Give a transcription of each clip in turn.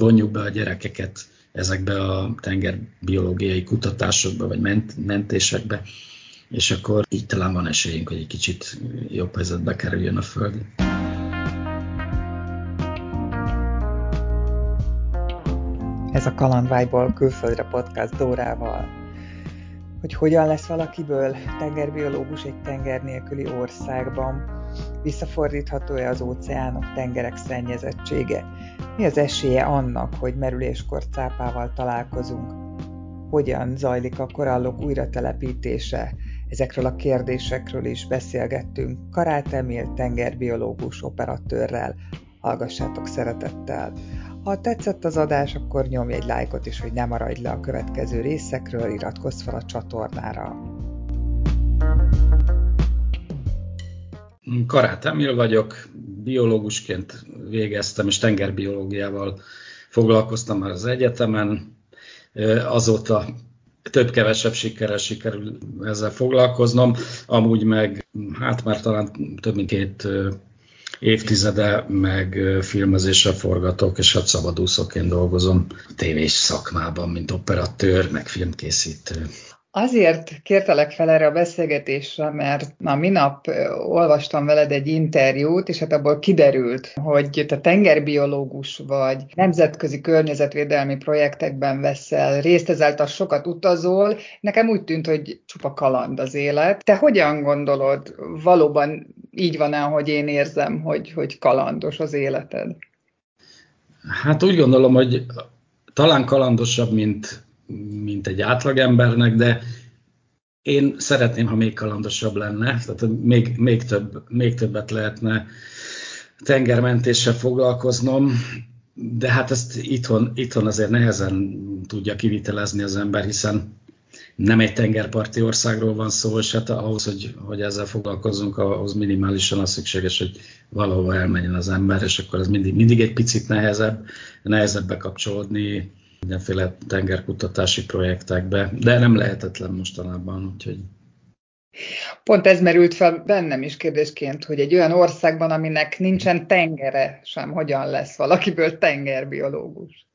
vonjuk be a gyerekeket ezekbe a tengerbiológiai kutatásokba, vagy ment, mentésekbe, és akkor így talán van esélyünk, hogy egy kicsit jobb helyzetbe kerüljön a Föld. Ez a Kalandvágyból külföldre podcast Dórával. Hogy hogyan lesz valakiből tengerbiológus egy tenger nélküli országban, visszafordítható-e az óceánok, tengerek szennyezettsége, mi az esélye annak, hogy merüléskor cápával találkozunk, hogyan zajlik a korallok újratelepítése, ezekről a kérdésekről is beszélgettünk Karát Emil tengerbiológus operatőrrel. Hallgassátok szeretettel! Ha tetszett az adás, akkor nyomj egy lájkot is, hogy ne maradj le a következő részekről, iratkozz fel a csatornára. Karát Emil vagyok, biológusként végeztem, és tengerbiológiával foglalkoztam már az egyetemen. Azóta több-kevesebb sikerrel sikerül ezzel foglalkoznom, amúgy meg hát már talán több mint két évtizede, meg filmezéssel forgatok, és hát szabadúszóként dolgozom tévés szakmában, mint operatőr, meg filmkészítő. Azért kértelek fel erre a beszélgetésre, mert na minap olvastam veled egy interjút, és hát abból kiderült, hogy te tengerbiológus vagy, nemzetközi környezetvédelmi projektekben veszel részt, ezáltal sokat utazol. Nekem úgy tűnt, hogy csupa kaland az élet. Te hogyan gondolod, valóban így van-e, hogy én érzem, hogy, hogy kalandos az életed? Hát úgy gondolom, hogy talán kalandosabb, mint mint egy átlagembernek, de én szeretném, ha még kalandosabb lenne, tehát még, még, több, még többet lehetne tengermentéssel foglalkoznom, de hát ezt itthon, itthon azért nehezen tudja kivitelezni az ember, hiszen nem egy tengerparti országról van szó, és hát ahhoz, hogy, hogy ezzel foglalkozzunk, ahhoz minimálisan az szükséges, hogy valahova elmenjen az ember, és akkor ez mindig, mindig egy picit nehezebb, nehezebb bekapcsolódni mindenféle tengerkutatási projektekbe, de nem lehetetlen mostanában, úgyhogy Pont ez merült fel bennem is kérdésként, hogy egy olyan országban, aminek nincsen tengere sem, hogyan lesz valakiből tengerbiológus?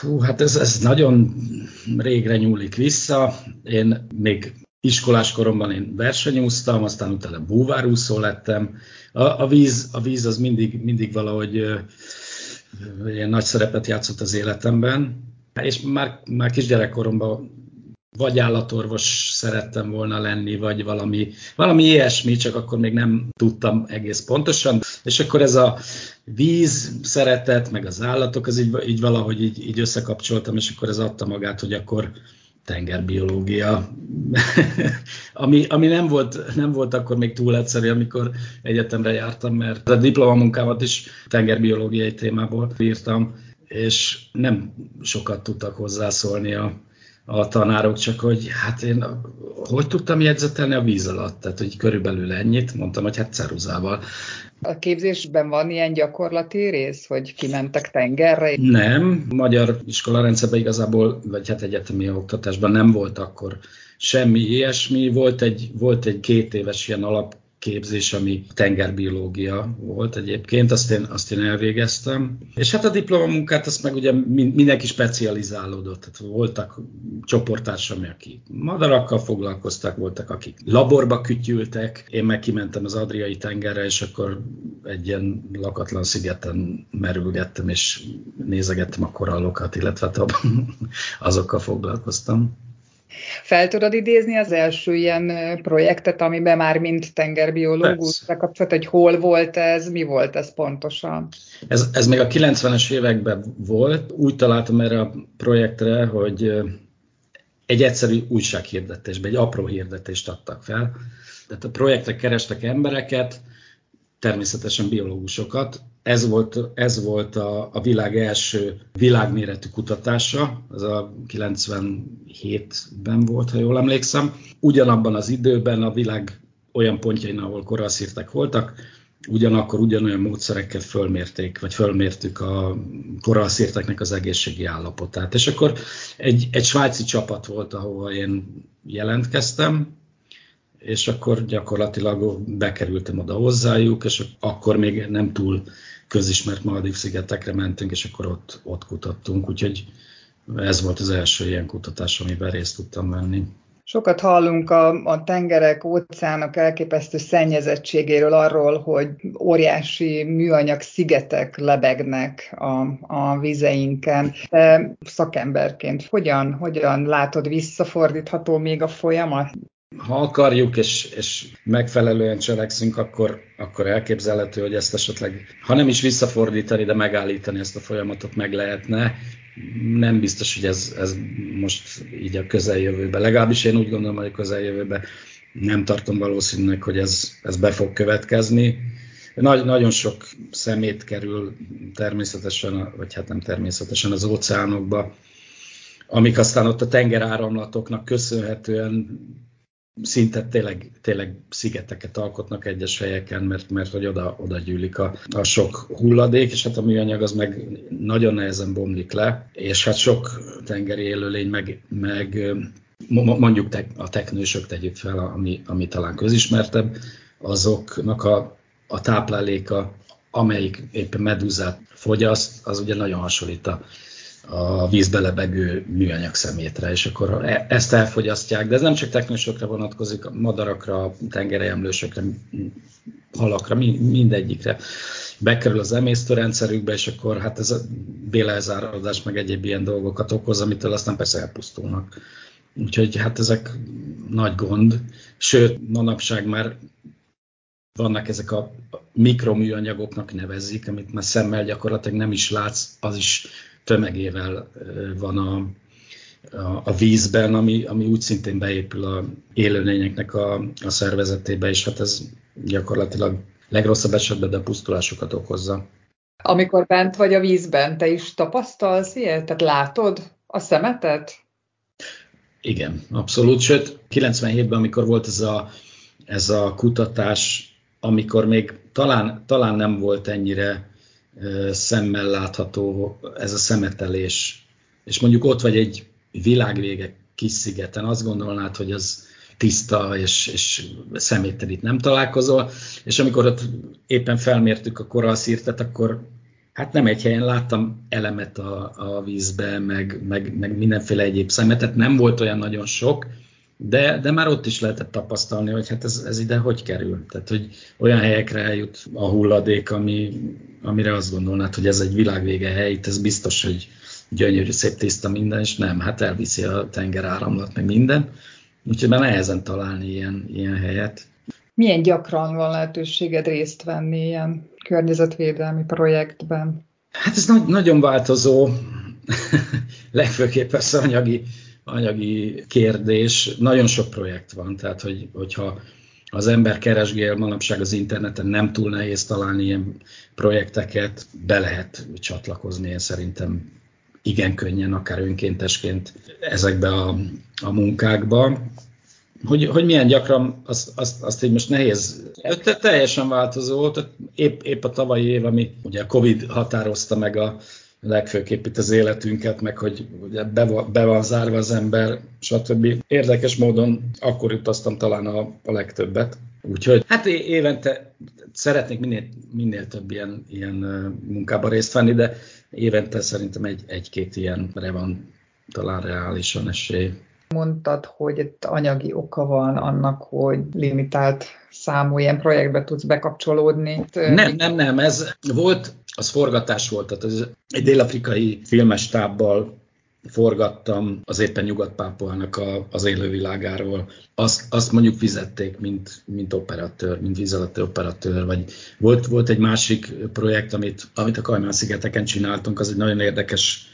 Hú, hát ez, ez nagyon régre nyúlik vissza. Én még iskolás koromban én versenyúztam, aztán utána búvárúszó lettem. A, a, víz, a víz az mindig, mindig valahogy ilyen nagy szerepet játszott az életemben, és már, már kisgyerekkoromban vagy állatorvos szerettem volna lenni, vagy valami, valami ilyesmi, csak akkor még nem tudtam egész pontosan. És akkor ez a víz szeretet, meg az állatok, az így, így valahogy így, így összekapcsoltam, és akkor ez adta magát, hogy akkor tengerbiológia, ami, ami nem, volt, nem volt akkor még túl egyszerű, amikor egyetemre jártam, mert a diplomamunkámat is tengerbiológiai témából írtam, és nem sokat tudtak hozzászólni a, a tanárok, csak hogy hát én hogy tudtam jegyzetelni a víz alatt, tehát hogy körülbelül ennyit, mondtam, hogy hát ceruzával. A képzésben van ilyen gyakorlati rész, hogy kimentek tengerre? Nem, magyar iskolarendszerben igazából, vagy hát egyetemi oktatásban nem volt akkor semmi ilyesmi. Volt egy, volt egy két éves ilyen alap képzés, ami tengerbiológia volt egyébként, azt én, azt én elvégeztem. És hát a diplomamunkát azt meg ugye mindenki specializálódott. Tehát voltak csoporttársam, akik madarakkal foglalkoztak, voltak, akik laborba kütyültek, én meg kimentem az Adriai tengerre, és akkor egy ilyen lakatlan szigeten merülgettem, és nézegettem a korallokat, illetve hát azokkal foglalkoztam. Fel tudod idézni az első ilyen projektet, amiben már mint tengerbiológus bekapcsolt, hogy hol volt ez, mi volt ez pontosan? Ez, ez még a 90-es években volt. Úgy találtam erre a projektre, hogy egy egyszerű újsághirdetésbe, egy apró hirdetést adtak fel. Tehát a projektre kerestek embereket, természetesen biológusokat. Ez volt, ez volt a, a világ első világméretű kutatása, ez a 97-ben volt, ha jól emlékszem. Ugyanabban az időben a világ olyan pontjain, ahol koralszírtek voltak, ugyanakkor ugyanolyan módszerekkel fölmérték, vagy fölmértük a koralszírteknek az egészségi állapotát. És akkor egy, egy svájci csapat volt, ahova én jelentkeztem, és akkor gyakorlatilag bekerültem oda hozzájuk, és akkor még nem túl közismert Maldív szigetekre mentünk, és akkor ott, ott kutattunk, úgyhogy ez volt az első ilyen kutatás, amiben részt tudtam venni. Sokat hallunk a, a tengerek, óceánok elképesztő szennyezettségéről, arról, hogy óriási műanyag szigetek lebegnek a, a vizeinken. De szakemberként hogyan, hogyan látod visszafordítható még a folyamat? Ha akarjuk és, és megfelelően cselekszünk, akkor, akkor elképzelhető, hogy ezt esetleg, ha nem is visszafordítani, de megállítani ezt a folyamatot meg lehetne nem biztos, hogy ez, ez most így a közeljövőben, legalábbis én úgy gondolom, hogy a közeljövőben nem tartom valószínűleg, hogy ez, ez be fog következni. Nagy, nagyon sok szemét kerül természetesen, vagy hát nem természetesen az óceánokba, amik aztán ott a tengeráramlatoknak köszönhetően szinte tényleg, tényleg szigeteket alkotnak egyes helyeken, mert, mert hogy oda, oda gyűlik a, a sok hulladék, és hát a műanyag az meg nagyon nehezen bomlik le, és hát sok tengeri élőlény meg, meg mondjuk te, a teknősök tegyük fel, ami, ami talán közismertebb, azoknak a, a tápláléka, amelyik éppen medúzát fogyaszt, az ugye nagyon hasonlít a, a vízbe lebegő műanyag szemétre, és akkor e, ezt elfogyasztják, de ez nem csak teknősökre vonatkozik, madarakra, tengerejemlősökre, halakra, mindegyikre. Bekerül az emésztőrendszerükbe, és akkor hát ez a bélezárodás meg egyéb ilyen dolgokat okoz, amitől aztán persze elpusztulnak. Úgyhogy hát ezek nagy gond, sőt, manapság már vannak ezek a mikroműanyagoknak nevezik, amit már szemmel gyakorlatilag nem is látsz, az is tömegével van a, a, a vízben, ami, ami úgy szintén beépül a élőlényeknek a, a szervezetébe, és hát ez gyakorlatilag legrosszabb esetben de pusztulásokat okozza. Amikor bent vagy a vízben, te is tapasztalsz ilyet? Tehát látod a szemetet? Igen, abszolút. Sőt, 97-ben, amikor volt ez a, ez a kutatás, amikor még talán, talán nem volt ennyire szemmel látható ez a szemetelés, és mondjuk ott vagy egy világvége kis szigeten, azt gondolnád, hogy az tiszta és, és szeméttel itt nem találkozol, és amikor ott éppen felmértük a koralszírtet, akkor hát nem egy helyen láttam elemet a, a vízbe, meg, meg, meg mindenféle egyéb szemetet, nem volt olyan nagyon sok, de, de már ott is lehetett tapasztalni, hogy hát ez, ez ide hogy kerül. Tehát, hogy olyan helyekre eljut a hulladék, ami, amire azt gondolnád, hogy ez egy világvége hely, itt ez biztos, hogy gyönyörű, szép, tiszta minden, és nem, hát elviszi a tenger áramlat, meg minden. Úgyhogy már nehezen találni ilyen, ilyen helyet. Milyen gyakran van lehetőséged részt venni ilyen környezetvédelmi projektben? Hát ez nagy, nagyon változó, legfőképp persze anyagi anyagi kérdés. Nagyon sok projekt van, tehát hogy, hogyha az ember keresgél manapság az interneten, nem túl nehéz találni ilyen projekteket, be lehet csatlakozni, én szerintem igen könnyen, akár önkéntesként ezekbe a, a munkákba. Hogy, hogy milyen gyakran, azt, azt, azt így most nehéz, te, teljesen változó, tehát épp, épp a tavalyi év, ami ugye a Covid határozta meg a, legfőképp itt az életünket, meg hogy ugye be, be van zárva az ember, stb. Érdekes módon akkor utaztam talán a, a legtöbbet. Úgyhogy hát évente szeretnék minél, minél több ilyen, ilyen munkába részt venni, de évente szerintem egy, egy-két ilyenre van talán reálisan esély. Mondtad, hogy itt anyagi oka van annak, hogy limitált számú ilyen projektbe tudsz bekapcsolódni. Nem, nem, nem, ez volt az forgatás volt, tehát ez egy dél-afrikai filmes tábbal forgattam az éppen Nyugat-Pápuának a, az élővilágáról. Azt, azt mondjuk fizették, mint, mint operatőr, mint vízalatti operatőr, vagy volt, volt egy másik projekt, amit, amit a Kajmán-szigeteken csináltunk, az egy nagyon érdekes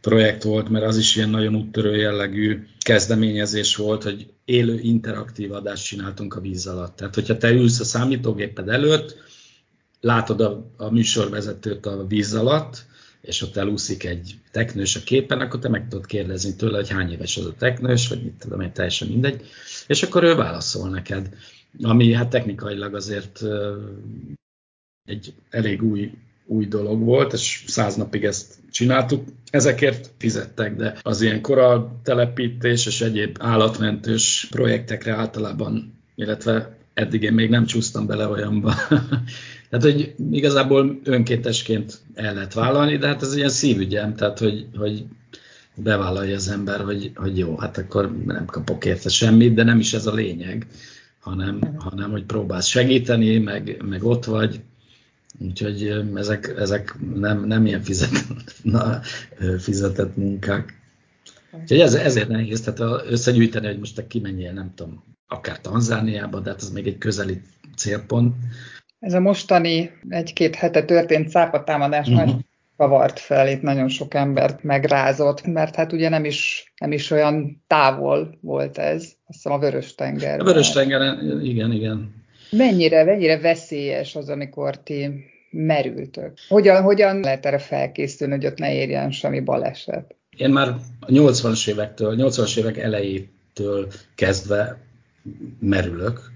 projekt volt, mert az is ilyen nagyon úttörő jellegű kezdeményezés volt, hogy élő interaktív adást csináltunk a víz alatt. Tehát, hogyha te ülsz a számítógéped előtt, látod a, a műsorvezetőt a víz alatt, és ott elúszik egy teknős a képen, akkor te meg tudod kérdezni tőle, hogy hány éves az a teknős, vagy mit tudom én, teljesen mindegy, és akkor ő válaszol neked. Ami hát technikailag azért egy elég új, új dolog volt, és száz napig ezt csináltuk. Ezekért fizettek, de az ilyen koral telepítés és egyéb állatmentős projektekre általában, illetve eddig én még nem csúsztam bele olyanba, Tehát, hogy igazából önkéntesként el lehet vállalni, de hát ez ilyen szívügyem, tehát, hogy, hogy bevállalja az ember, hogy, hogy jó, hát akkor nem kapok érte semmit, de nem is ez a lényeg, hanem, hanem hogy próbálsz segíteni, meg, meg ott vagy, úgyhogy ezek, ezek nem, nem ilyen fizetett, na, fizetett munkák. Úgyhogy ez, ezért nehéz, tehát összegyűjteni, hogy most te kimenjél, nem tudom, akár Tanzániába, de hát ez még egy közeli célpont. Ez a mostani egy-két hete történt szápatámadás uh-huh. már kavart fel, itt nagyon sok embert megrázott, mert hát ugye nem is, nem is olyan távol volt ez, azt hiszem a Vörös-tenger. A Vörös-tengeren, igen, igen. Mennyire, mennyire veszélyes az, amikor ti merültök? Hogyan, hogyan lehet erre felkészülni, hogy ott ne érjen semmi baleset? Én már a 80-as évektől, 80-as évek elejétől kezdve merülök,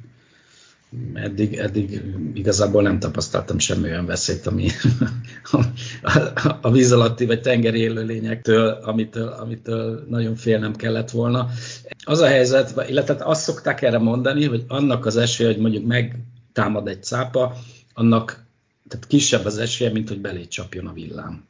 eddig, eddig igazából nem tapasztaltam semmi olyan veszélyt, ami a, a víz alatti vagy tengeri élőlényektől, amitől, amitől nagyon félnem kellett volna. Az a helyzet, illetve azt szokták erre mondani, hogy annak az esélye, hogy mondjuk megtámad egy cápa, annak tehát kisebb az esélye, mint hogy belé csapjon a villám.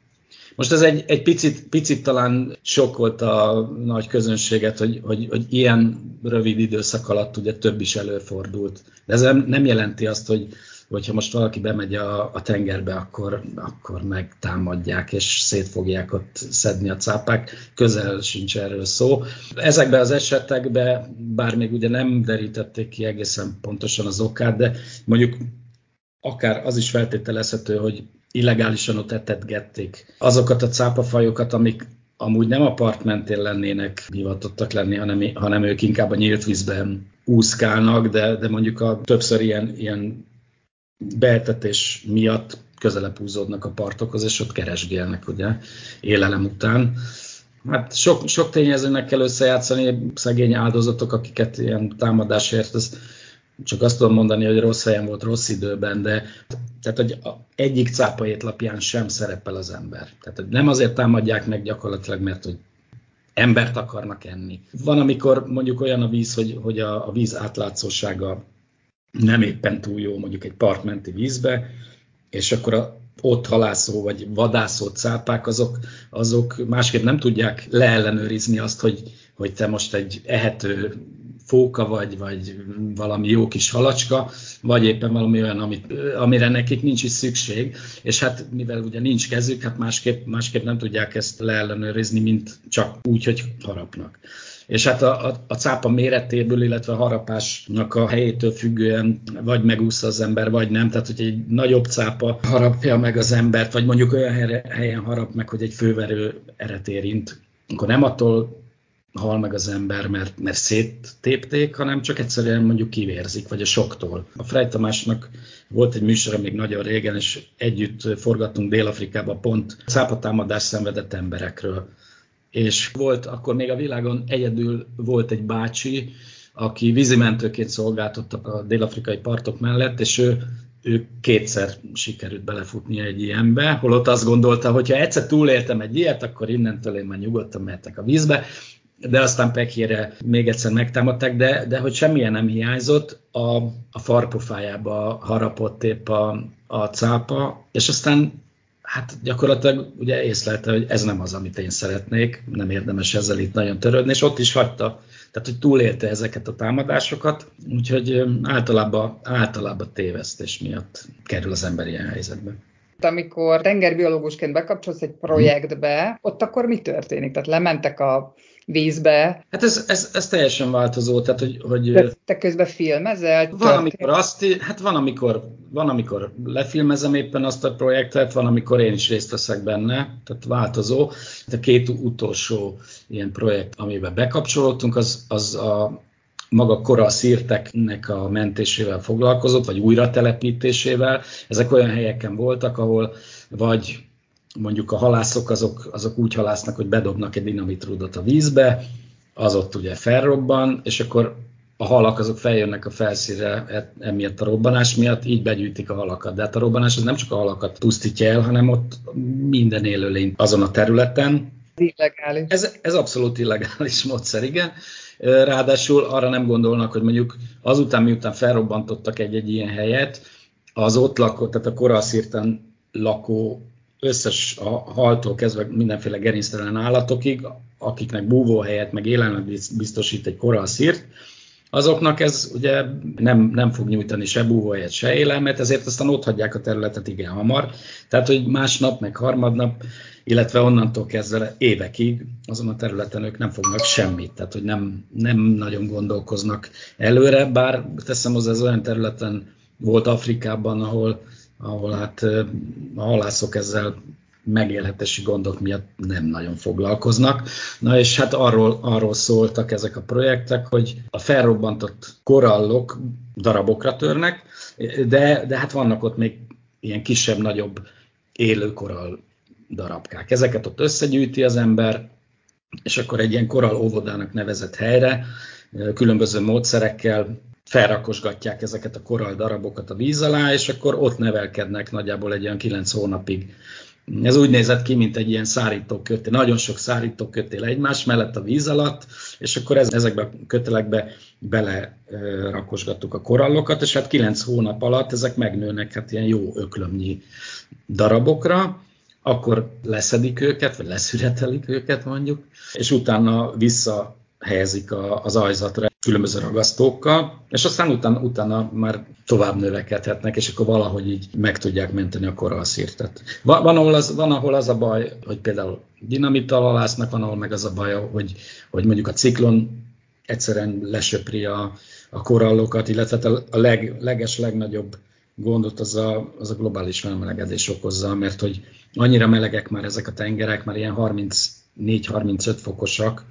Most ez egy, egy picit, picit talán volt a nagy közönséget, hogy, hogy, hogy ilyen rövid időszak alatt ugye több is előfordult. De ez nem jelenti azt, hogy hogyha most valaki bemegy a, a tengerbe, akkor, akkor megtámadják, és szét fogják ott szedni a cápák. Közel sincs erről szó. Ezekben az esetekben, bár még ugye nem derítették ki egészen pontosan az okát, de mondjuk akár az is feltételezhető, hogy illegálisan ott etetgették azokat a cápafajokat, amik amúgy nem a part mentén lennének hivatottak lenni, hanem, hanem ők inkább a nyílt vízben úszkálnak, de, de mondjuk a többször ilyen, ilyen beetetés miatt közelebb húzódnak a partokhoz, és ott keresgélnek ugye élelem után. Hát sok, sok tényezőnek kell összejátszani, szegény áldozatok, akiket ilyen támadásért, ez csak azt tudom mondani, hogy rossz helyen volt, rossz időben, de tehát, hogy egyik cápa étlapján sem szerepel az ember. Tehát, hogy nem azért támadják meg gyakorlatilag, mert hogy embert akarnak enni. Van, amikor mondjuk olyan a víz, hogy, hogy a, a víz átlátszósága nem éppen túl jó mondjuk egy partmenti vízbe, és akkor a ott halászó vagy vadászó cápák, azok, azok másképp nem tudják leellenőrizni azt, hogy, hogy te most egy ehető fóka vagy, vagy valami jó kis halacska, vagy éppen valami olyan, amit, amire nekik nincs is szükség, és hát mivel ugye nincs kezük, hát másképp, másképp nem tudják ezt leellenőrizni, mint csak úgy, hogy harapnak. És hát a, a, a cápa méretéből, illetve a harapásnak a helyétől függően vagy megúszza az ember, vagy nem. Tehát, hogy egy nagyobb cápa harapja meg az embert, vagy mondjuk olyan helyen harap meg, hogy egy főverő eret érint, akkor nem attól hal meg az ember, mert, mert széttépték, hanem csak egyszerűen mondjuk kivérzik, vagy a soktól. A Frey Tamásnak volt egy műsora még nagyon régen, és együtt forgattunk Dél-Afrikába pont cápatámadás szenvedett emberekről. És volt, akkor még a világon egyedül volt egy bácsi, aki vízimentőként szolgáltatott a dél-afrikai partok mellett, és ő ő kétszer sikerült belefutnia egy ilyenbe, holott azt gondolta, hogy ha egyszer túléltem egy ilyet, akkor innentől én már nyugodtan mehetek a vízbe, de aztán Pekhére még egyszer megtámadták, de, de hogy semmilyen nem hiányzott, a, a farpofájába harapott épp a, a cápa, és aztán hát gyakorlatilag ugye észlelte, hogy ez nem az, amit én szeretnék, nem érdemes ezzel itt nagyon törődni, és ott is hagyta. Tehát, hogy túlélte ezeket a támadásokat, úgyhogy általában, általában tévesztés miatt kerül az ember ilyen helyzetbe amikor tengerbiológusként bekapcsolsz egy projektbe, ott akkor mi történik? Tehát lementek a vízbe. Hát ez, ez, ez teljesen változó, tehát hogy... hogy De te közben filmezel? Van, történt? amikor azt, hát van amikor, van, amikor lefilmezem éppen azt a projektet, van, amikor én is részt veszek benne, tehát változó. A két utolsó ilyen projekt, amiben bekapcsolódtunk, az, az a maga kora szírteknek a mentésével foglalkozott, vagy újratelepítésével. Ezek olyan helyeken voltak, ahol vagy mondjuk a halászok azok, azok úgy halásznak, hogy bedobnak egy dinamitrudot a vízbe, az ott ugye felrobban, és akkor a halak azok feljönnek a felszínre e, emiatt a robbanás miatt, így begyűjtik a halakat. De hát a robbanás az nem csak a halakat pusztítja el, hanem ott minden élőlény azon a területen. Illegális. Ez, ez abszolút illegális módszer, igen. Ráadásul arra nem gondolnak, hogy mondjuk azután, miután felrobbantottak egy-egy ilyen helyet, az ott lakó, tehát a koralszírten lakó összes a haltól kezdve mindenféle gerinctelen állatokig, akiknek búvóhelyet, meg élelmet biztosít egy koralszírt, azoknak ez ugye nem, nem fog nyújtani se búvóhelyet, se élelmet, ezért aztán ott hagyják a területet igen hamar. Tehát, hogy másnap, meg harmadnap, illetve onnantól kezdve évekig azon a területen ők nem fognak semmit, tehát hogy nem, nem nagyon gondolkoznak előre, bár teszem hozzá, ez olyan területen volt Afrikában, ahol, ahol hát a halászok ezzel megélhetési gondok miatt nem nagyon foglalkoznak. Na és hát arról, arról szóltak ezek a projektek, hogy a felrobbantott korallok darabokra törnek, de, de hát vannak ott még ilyen kisebb-nagyobb élő korall darabkák. Ezeket ott összegyűjti az ember, és akkor egy ilyen korall óvodának nevezett helyre különböző módszerekkel felrakosgatják ezeket a korall darabokat a víz alá, és akkor ott nevelkednek nagyjából egy olyan 9 hónapig. Ez úgy nézett ki, mint egy ilyen szárítókötél, nagyon sok szárítókötél egymás mellett a víz alatt, és akkor ez, ezekbe a kötelekbe bele rakosgattuk a korallokat, és hát kilenc hónap alatt ezek megnőnek hát ilyen jó öklömnyi darabokra, akkor leszedik őket, vagy leszüretelik őket mondjuk, és utána visszahelyezik az ajzatra különböző ragasztókkal, és aztán utána, utána már tovább növekedhetnek, és akkor valahogy így meg tudják menteni a koralszírtet. Van, van, ahol az, van, ahol az a baj, hogy például dinamittal halásznak, van, ahol meg az a baj, hogy, hogy mondjuk a ciklon egyszerűen lesöpri a, a korallokat, illetve hát a leg, leges, legnagyobb gondot az a, az a globális felmelegedés okozza, mert hogy annyira melegek már ezek a tengerek, már ilyen 34-35 fokosak,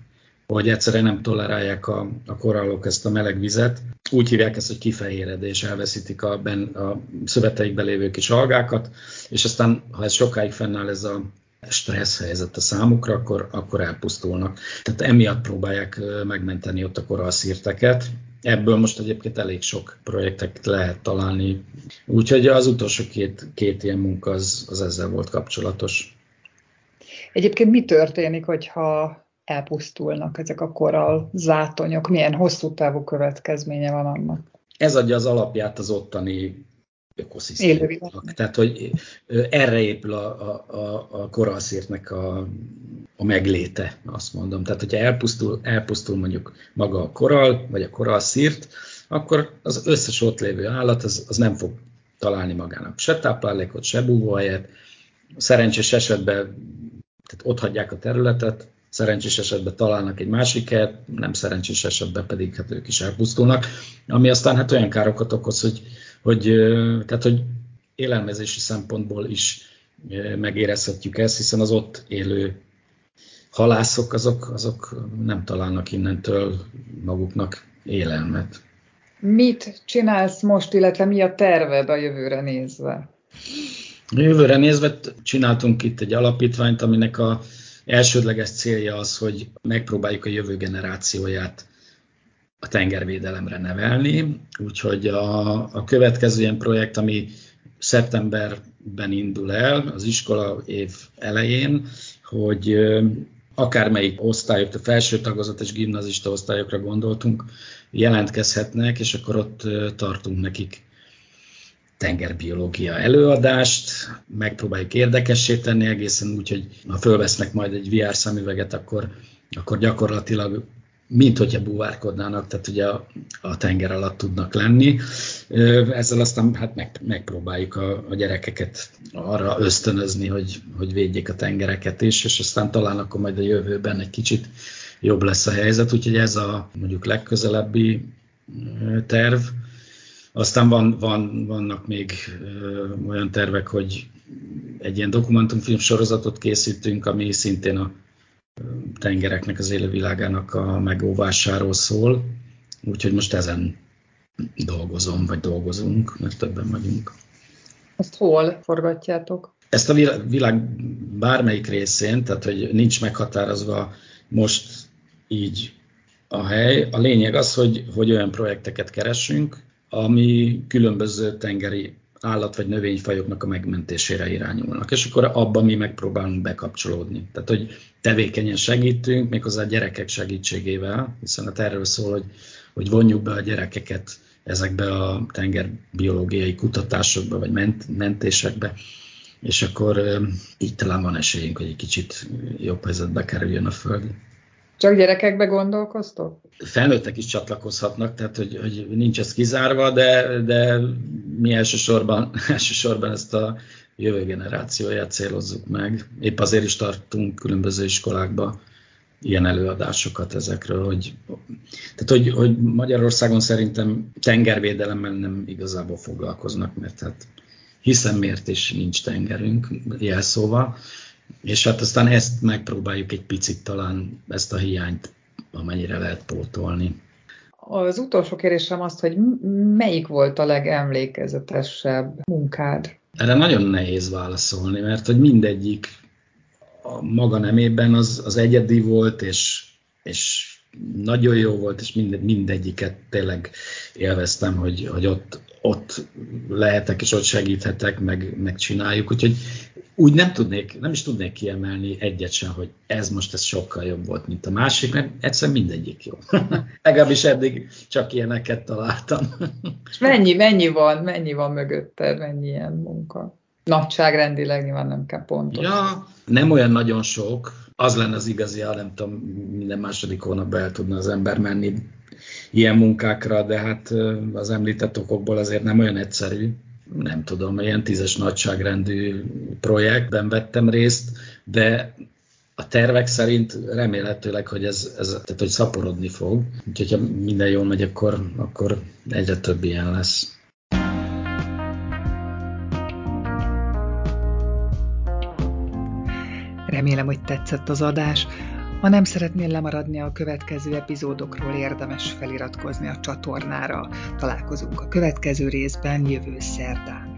hogy egyszerűen nem tolerálják a, a korallok ezt a meleg vizet. Úgy hívják ezt, hogy kifehéredés, elveszítik a, ben, a szöveteikbe lévő kis algákat, és aztán, ha ez sokáig fennáll ez a stressz helyzet a számukra, akkor, akkor elpusztulnak. Tehát emiatt próbálják megmenteni ott a korallszírteket. Ebből most egyébként elég sok projektet lehet találni. Úgyhogy az utolsó két, két ilyen munka az, az ezzel volt kapcsolatos. Egyébként mi történik, hogyha elpusztulnak ezek a korall zátonyok, milyen hosszú távú következménye van annak. Ez adja az alapját az ottani ökoszisztémának. Tehát, hogy erre épül a, a, a, koralszírtnek a, a megléte, azt mondom. Tehát, hogyha elpusztul, elpusztul mondjuk maga a koral, vagy a koralszírt, akkor az összes ott lévő állat az, az nem fog találni magának se táplálékot, se búvóhelyet. Szerencsés esetben tehát ott hagyják a területet, szerencsés esetben találnak egy másik helyet, nem szerencsés esetben pedig hát ők is elpusztulnak, ami aztán hát olyan károkat okoz, hogy, hogy, tehát, hogy élelmezési szempontból is megérezhetjük ezt, hiszen az ott élő halászok azok, azok nem találnak innentől maguknak élelmet. Mit csinálsz most, illetve mi a terved a jövőre nézve? A jövőre nézve csináltunk itt egy alapítványt, aminek a elsődleges célja az, hogy megpróbáljuk a jövő generációját a tengervédelemre nevelni, úgyhogy a, a következő ilyen projekt, ami szeptemberben indul el, az iskola év elején, hogy akármelyik osztályok, a felső tagozat és gimnazista osztályokra gondoltunk, jelentkezhetnek, és akkor ott tartunk nekik tengerbiológia előadást, megpróbáljuk érdekessé tenni egészen úgy, hogy ha fölvesznek majd egy VR szemüveget, akkor, akkor gyakorlatilag mint hogyha búvárkodnának, tehát ugye a, a tenger alatt tudnak lenni. Ezzel aztán hát meg, megpróbáljuk a, a gyerekeket arra ösztönözni, hogy, hogy védjék a tengereket is, és aztán talán akkor majd a jövőben egy kicsit jobb lesz a helyzet, úgyhogy ez a mondjuk legközelebbi terv. Aztán van, van, vannak még ö, olyan tervek, hogy egy ilyen dokumentumfilm sorozatot készítünk, ami szintén a tengereknek, az élővilágának a megóvásáról szól. Úgyhogy most ezen dolgozom, vagy dolgozunk, mert többen vagyunk. Ezt hol forgatjátok? Ezt a világ bármelyik részén, tehát hogy nincs meghatározva most így a hely. A lényeg az, hogy, hogy olyan projekteket keresünk, ami különböző tengeri állat- vagy növényfajoknak a megmentésére irányulnak. És akkor abban mi megpróbálunk bekapcsolódni. Tehát, hogy tevékenyen segítünk, méghozzá a gyerekek segítségével, hiszen hát erről szól, hogy, hogy vonjuk be a gyerekeket ezekbe a tengerbiológiai kutatásokba, vagy ment, mentésekbe, és akkor így talán van esélyünk, hogy egy kicsit jobb helyzetbe kerüljön a Föld. Csak gyerekekbe gondolkoztok? Felnőttek is csatlakozhatnak, tehát hogy, hogy nincs ez kizárva, de, de mi elsősorban, elsősorban ezt a jövő generációját célozzuk meg. Épp azért is tartunk különböző iskolákba ilyen előadásokat ezekről, hogy, tehát hogy, hogy Magyarországon szerintem tengervédelemmel nem igazából foglalkoznak, mert hát hiszem miért is nincs tengerünk jelszóval, és hát aztán ezt megpróbáljuk egy picit talán ezt a hiányt amennyire lehet pótolni. Az utolsó kérésem az, hogy melyik volt a legemlékezetesebb munkád? Erre nagyon nehéz válaszolni, mert hogy mindegyik a maga nemében az, az egyedi volt, és, és nagyon jó volt, és mind, mindegyiket tényleg élveztem, hogy, hogy ott, ott lehetek, és ott segíthetek, meg, meg csináljuk. Úgyhogy úgy nem tudnék, nem is tudnék kiemelni egyet sem, hogy ez most ez sokkal jobb volt, mint a másik, mert egyszerűen mindegyik jó. Legalábbis eddig csak ilyeneket találtam. És mennyi, mennyi van, mennyi van mögötted, mennyi ilyen munka? Nagyságrendileg nyilván nem kell pontos. Ja, nem olyan nagyon sok. Az lenne az igazi, ha nem tudom, minden második hónapban el tudna az ember menni ilyen munkákra, de hát az említett okokból azért nem olyan egyszerű. Nem tudom, ilyen tízes nagyságrendű projektben vettem részt, de a tervek szerint remélhetőleg, hogy ez, ez tehát, hogy szaporodni fog. Úgyhogy ha minden jól megy, akkor, akkor egyre több ilyen lesz. Remélem, hogy tetszett az adás. Ha nem szeretnél lemaradni a következő epizódokról, érdemes feliratkozni a csatornára. Találkozunk a következő részben jövő szerdán.